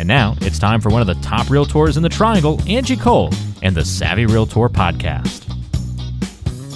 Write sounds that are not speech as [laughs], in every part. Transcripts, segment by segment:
And now it's time for one of the top realtors in the triangle, Angie Cole, and the Savvy Realtor podcast.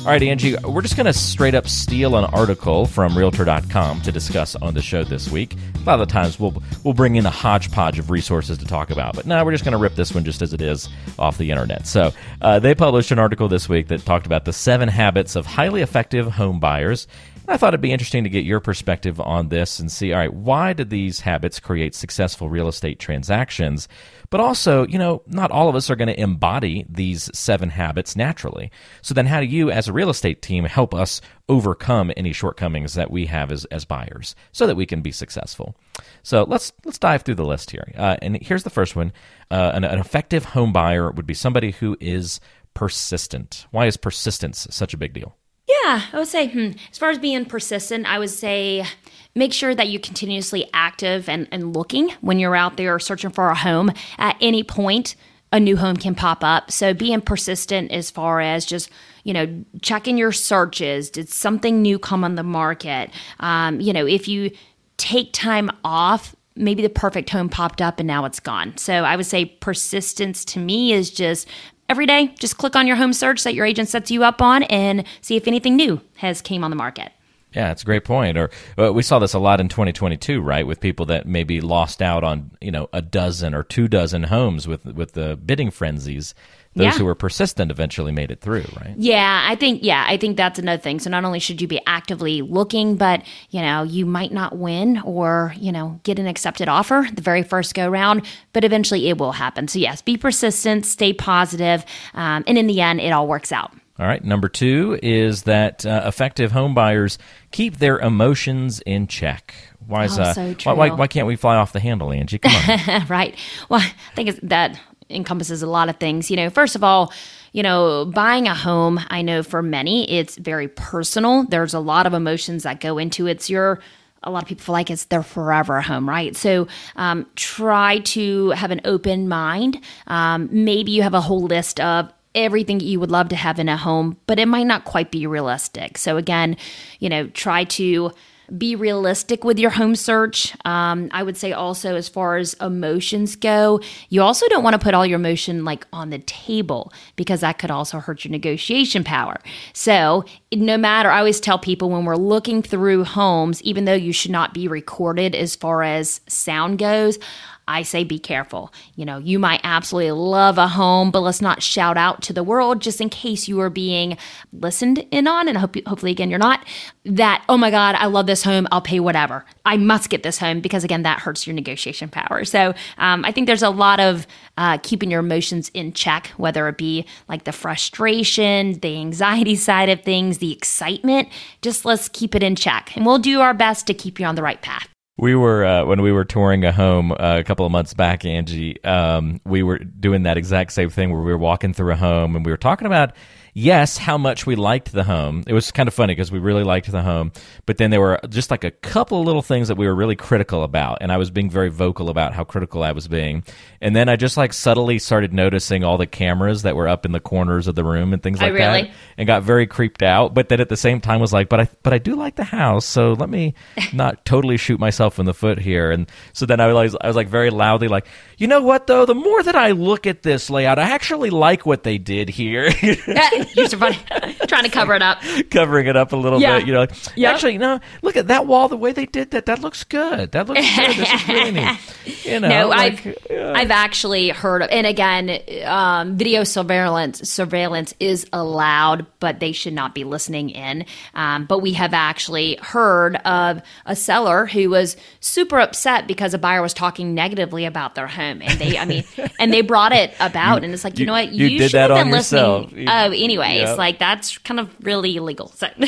All right, Angie, we're just going to straight up steal an article from Realtor.com to discuss on the show this week. A lot of the times we'll we'll bring in a hodgepodge of resources to talk about, but now we're just going to rip this one just as it is off the internet. So uh, they published an article this week that talked about the seven habits of highly effective home buyers. I thought it'd be interesting to get your perspective on this and see, all right, why did these habits create successful real estate transactions? But also, you know, not all of us are going to embody these seven habits naturally. So then how do you as a real estate team help us overcome any shortcomings that we have as, as buyers so that we can be successful? So let's let's dive through the list here. Uh, and here's the first one. Uh, an, an effective home buyer would be somebody who is persistent. Why is persistence such a big deal? Yeah, I would say, hmm, as far as being persistent, I would say make sure that you're continuously active and, and looking when you're out there searching for a home. At any point, a new home can pop up. So being persistent as far as just, you know, checking your searches. Did something new come on the market? Um, you know, if you take time off, maybe the perfect home popped up and now it's gone. So I would say persistence to me is just every day just click on your home search that your agent sets you up on and see if anything new has came on the market yeah, it's a great point. Or uh, we saw this a lot in 2022, right? With people that maybe lost out on you know a dozen or two dozen homes with with the bidding frenzies. Those Yeah. who were persistent eventually made it through, right? Yeah, I think yeah, I think that's another thing. So not only should you be actively looking, but you know, you might not win or, you know, get an accepted offer the very first go round, but eventually it will happen. So yes, be persistent, stay positive, um, and in the end it all works out. All right. Number two is that uh, effective home buyers keep their emotions in check. Why is Oh, uh, so why, why why can't we fly off the handle, Angie? Come on. [laughs] right. Well, I think it's, that encompasses a lot of things. You know, first of all, you know, buying a home, I know for many, it's very personal. There's a lot of emotions that go into it. It's your a lot of people feel like it's their forever home, right? So um, try to have an open mind. Um, maybe you have a whole list of everything you would love to have in a home, but it might not quite be realistic. So again, you know, try to be realistic with your home search. Um, I would say also, as far as emotions go, you also don't want to put all your emotion like on the table because that could also hurt your negotiation power. So, no matter, I always tell people when we're looking through homes, even though you should not be recorded as far as sound goes, I say be careful. You know, you might absolutely love a home, but let's not shout out to the world just in case you are being listened in on. And hope, hopefully, again, you're not. That, oh my God, I love this home. I'll pay whatever. I must get this home because, again, that hurts your negotiation power. So um, I think there's a lot of uh, keeping your emotions in check, whether it be like the frustration, the anxiety side of things, the excitement. Just let's keep it in check. And we'll do our best to keep you on the right path. We were uh, when we were touring a home uh, a couple of months back, Angie. Um, we were doing that exact same thing where we were walking through a home and we were talking about yes, how much we liked the home. It was kind of funny because we really liked the home, but then there were just like a couple of little things that we were really critical about, and I was being very vocal about how critical I was being. And then I just like subtly started noticing all the cameras that were up in the corners of the room and things Oh, like really? that, and got very creeped out. But then at the same time was like, but I but I do like the house, so let me [laughs] not totally shoot myself in the foot here. And so then I was I was like very loudly like, you know what though, the more that I look at this layout, I actually like what they did here. [laughs] [laughs] You're so funny. Trying to cover it up. covering it up a little Yeah. bit. You know, Yep. actually, you know, look at that wall. The way they did that, that looks good. That looks good. This is really neat. [laughs] You know, No, like, I've yeah. I've actually heard of, and again, um, video surveillance surveillance is allowed, but they should not be listening in. Um, but we have actually heard of a seller who was super upset because a buyer was talking negatively about their home, and they, I mean, [laughs] and they brought it about, and it's like, you, you- know what, you did should that have on yourself. You- Oh, anyways, yeah. like that's kind of really illegal. So. [laughs]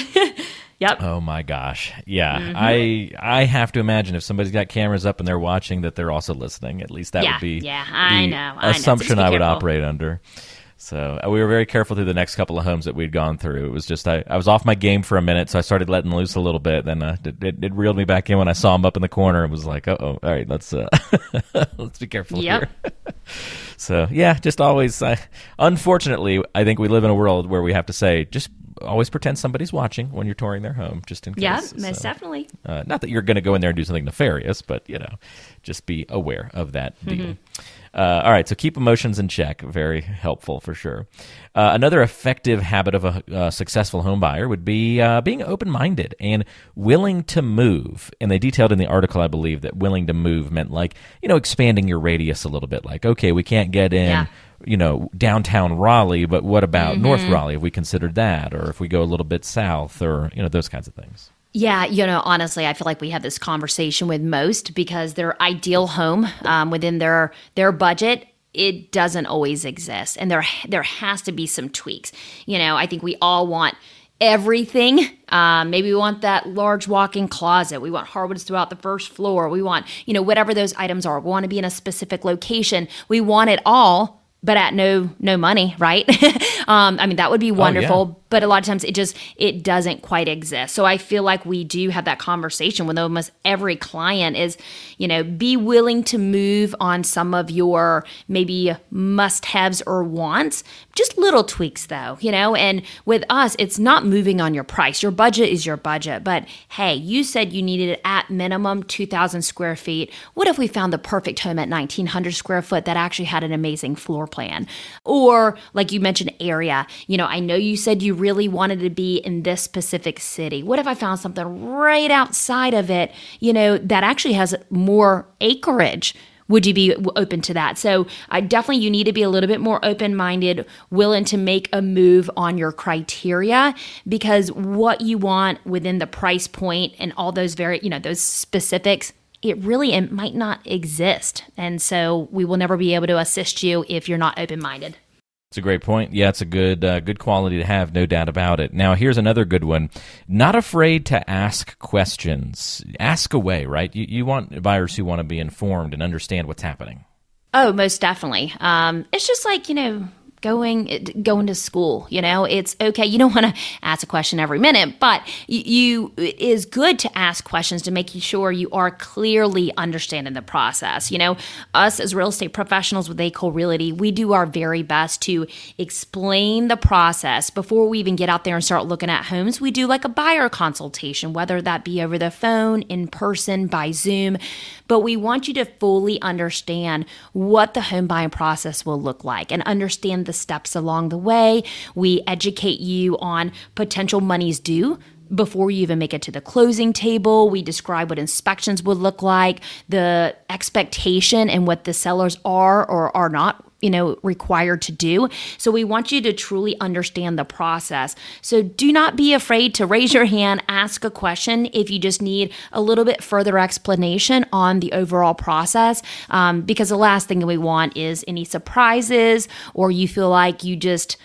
Yep. Oh my gosh. Yeah. Mm-hmm. I I have to imagine if somebody's got cameras up and they're watching that they're also listening. At least that yeah, would be yeah, I know. I assumption know. I would careful. operate under. So uh, we were very careful through the next couple of homes that we'd gone through. It was just I, I was off my game for a minute, so I started letting loose a little bit. Then uh, it, it, it, reeled me back in when I saw him up in the corner. and was like, oh, all right, let's uh, [laughs] let's be careful yep. here. [laughs] so yeah, just always. Uh, unfortunately, I think we live in a world where we have to say just always pretend somebody's watching when you're touring their home, just in case. Yeah, most so, definitely. Uh, not that you're going to go in there and do something nefarious, but you know, just be aware of that deal. Mm-hmm. Uh, all right, so keep emotions in check. Very helpful for sure. Uh, another effective habit of a successful home buyer would be uh, being open minded and willing to move. And they detailed in the article, I believe, that willing to move meant like, you know, expanding your radius a little bit. Like, okay, we can't get in. Yeah you know downtown Raleigh, but what about mm-hmm. North Raleigh? Have we considered that, or if we go a little bit south, or you know those kinds of things? Yeah, you know, honestly, I feel like we have this conversation with most because their ideal home um, within their their budget it doesn't always exist, and there there has to be some tweaks. You know, I think we all want everything. Um, maybe we want that large walk-in closet. We want hardwoods throughout the first floor. We want, you know, whatever those items are. We want to be in a specific location. We want it all, but at no no money, right? [laughs] um, I mean, that would be wonderful. Oh, yeah but a lot of times it just it doesn't quite exist. So i feel like we do have that conversation with almost every client is you know be willing to move on some of your maybe must haves or wants just little tweaks though you know? And with us it's not moving on your price. Your budget is your budget but hey you said you needed at minimum 2000 square feet. What if we found the perfect home at 1900 square foot that actually had an amazing floor plan? Or like you mentioned area. You know i know you said you really wanted to be in this specific city? What if I found something right outside of it, you know, that actually has more acreage? Would you be open to that? So, I definitely you need to be a little bit more open-minded, willing to make a move on your criteria because what you want within the price point and all those very, you know, those specifics it really it might not exist. And so we will never be able to assist you if you're not open minded. It's a great point. Yeah, it's a good uh, good quality to have, no doubt about it. Now, here's another good one. Not afraid to ask questions. Ask away, right? You, you want buyers who want to be informed and understand what's happening. Oh, most definitely. Um, it's just like, you know, going eh, going to school you know? It's okay you don't want to ask a question every minute but you, you it is good to ask questions to make sure you are clearly understanding the process you know? Us as real estate professionals with A. Cole Realty we do our very best to explain the process. Before we even get out there and start looking at homes we do like a buyer consultation whether that be over the phone in person by zoom. But we want you to fully understand what the home buying process will look like and understand the steps along the way. We educate you on potential monies due before you even make it to the closing table. We describe what inspections would look like, the expectation and what the sellers are or are not you know required to do. So we want you to truly understand the process. So do not be afraid to raise your hand ask a question if you just need a little bit further explanation on the overall process. Um, because the last thing that we want is any surprises or you feel like you just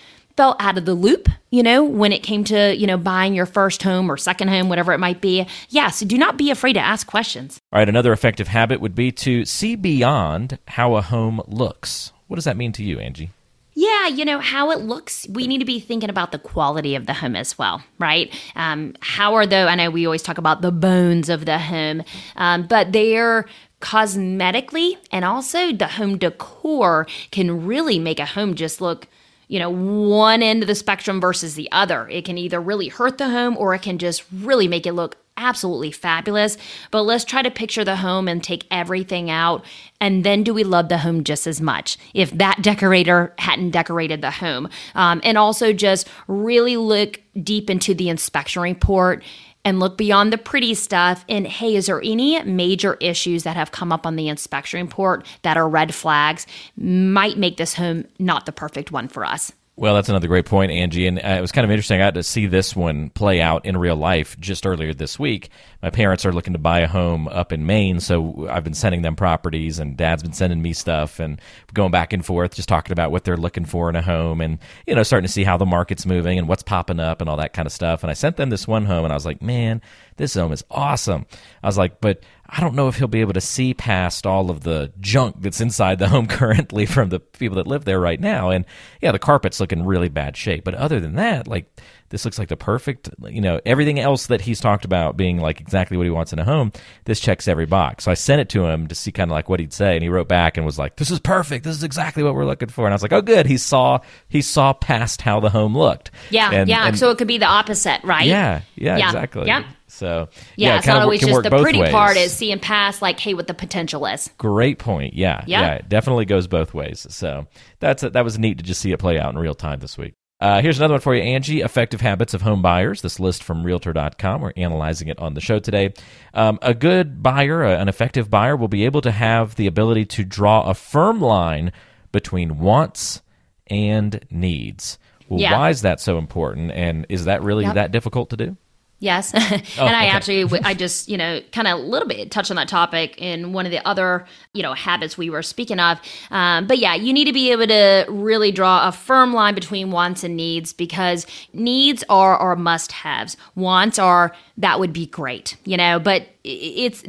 felt out of the loop, you know, when it came to, you know, buying your first home or second home, whatever it might be. Yes, yeah, so do not be afraid to ask questions. All right, another effective habit would be to see beyond how a home looks. What does that mean to you, Angie? Yeah, you know, how it looks, we need to be thinking about the quality of the home as well, right? Um, how are the, I know we always talk about the bones of the home, um, but they're cosmetically and also the home decor can really make a home just look you know, one end of the spectrum versus the other. It can either really hurt the home or it can just really make it look absolutely fabulous. But let's try to picture the home and take everything out. And then do we love the home just as much if that decorator hadn't decorated the home? Um, and also just really look deep into the inspection report and look beyond the pretty stuff. And hey, is there any major issues that have come up on the inspection report that are red flags? Might make this home not the perfect one for us. Well, that's another great point, Angie. And uh, it was kind of interesting. I got to see this one play out in real life just earlier this week. My parents are looking to buy a home up in Maine, so I've been sending them properties, and Dad's been sending me stuff, and going back and forth, just talking about what they're looking for in a home, and you know, starting to see how the market's moving and what's popping up and all that kind of stuff. And I sent them this one home, and I was like, man, this home is awesome. I was like, but I don't know if he'll be able to see past all of the junk that's inside the [laughs] home currently from the people that live there right now. And yeah, the carpet's looking really bad shape. But other than that, like this looks like the perfect, you know, everything else that he's talked about being like exactly what he wants in a home, this checks every box. So I sent it to him to see kind of like what he'd say. And he wrote back and was like, this is perfect. This is exactly what we're looking for. And I was like, oh, good. He saw, he saw past how the home looked. Yeah. And- yeah. and- so it could be the opposite, right? yeah, yeah, Yeah, exactly. yeah. So Yeah, yeah, it's not always can just work the pretty ways. part is seeing past, like, hey, what the potential is. Great point. Yeah, Yeah. yeah, it definitely goes both ways. So that's that was neat to just see it play out in real time this week. Uh, here's another one for you, Angie. Effective habits of home buyers. This list from Realtor.com. We're analyzing it on the show today. Um, a good buyer, uh, an effective buyer, will be able to have the ability to draw a firm line between wants and needs. Well, Yeah. why is that so important? And is that really Yep. that difficult to do? Yes. [laughs] and I Oh, okay. actually, I just, you know, kind of a little bit touched on that topic in one of the other, you know, habits we were speaking of. Um, but yeah, you need to be able to really draw a firm line between wants and needs because needs are, are must haves. Wants are, that would be great, you know, but it's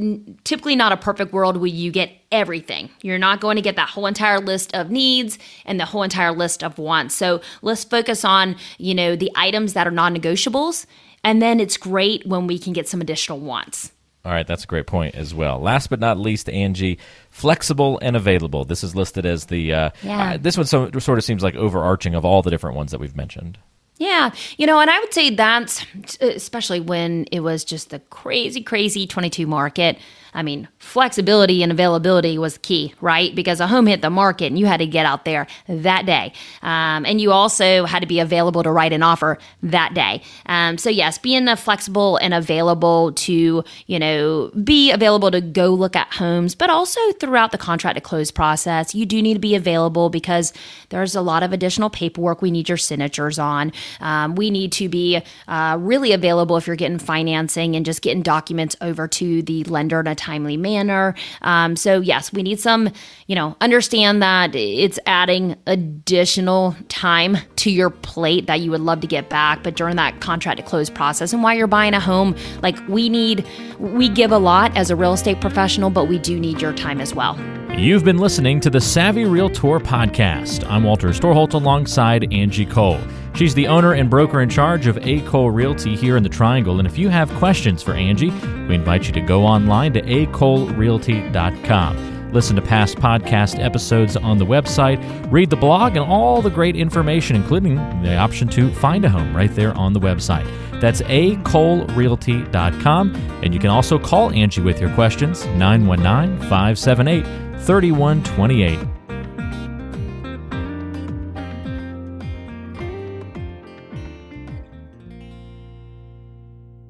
typically not a perfect world where you get everything. You're not going to get that whole entire list of needs and the whole entire list of wants. So let's focus on, you know, the items that are non negotiables. And then it's great when we can get some additional wants. All right, that's a great point as well. Last but not least, Angie, flexible and available. This is listed as the. Uh, Yeah. uh, this one so, sort of seems like overarching of all the different ones that we've mentioned. Yeah, you know, and I would say that's especially when it was just the crazy, crazy 22 market. I mean, flexibility and availability was key, right? Because a home hit the market and you had to get out there that day. Um, and you also had to be available to write an offer that day. Um, so, yes, being flexible and available to, you know, be available to go look at homes, but also throughout the contract to close process, you do need to be available because there's a lot of additional paperwork we need your signatures on. Um, we need to be uh, really available if you're getting financing and just getting documents over to the lender in a timely manner. Um, so, yes, we need some, you know, understand that it's adding additional time to your plate that you would love to get back. But during that contract to close process and while you're buying a home, like we need, we give a lot as a real estate professional, but we do need your time as well. You've been listening to the Savvy Realtor podcast. I'm Walter Storholt alongside Angie Cole. She's the owner and broker in charge of A. Cole Realty here in the Triangle. And if you have questions for Angie, we invite you to go online to acolerealty.com. Listen to past podcast episodes on the website, read the blog, and all the great information, including the option to find a home right there on the website. That's acolerealty.com. And you can also call Angie with your questions, 919 578 3128.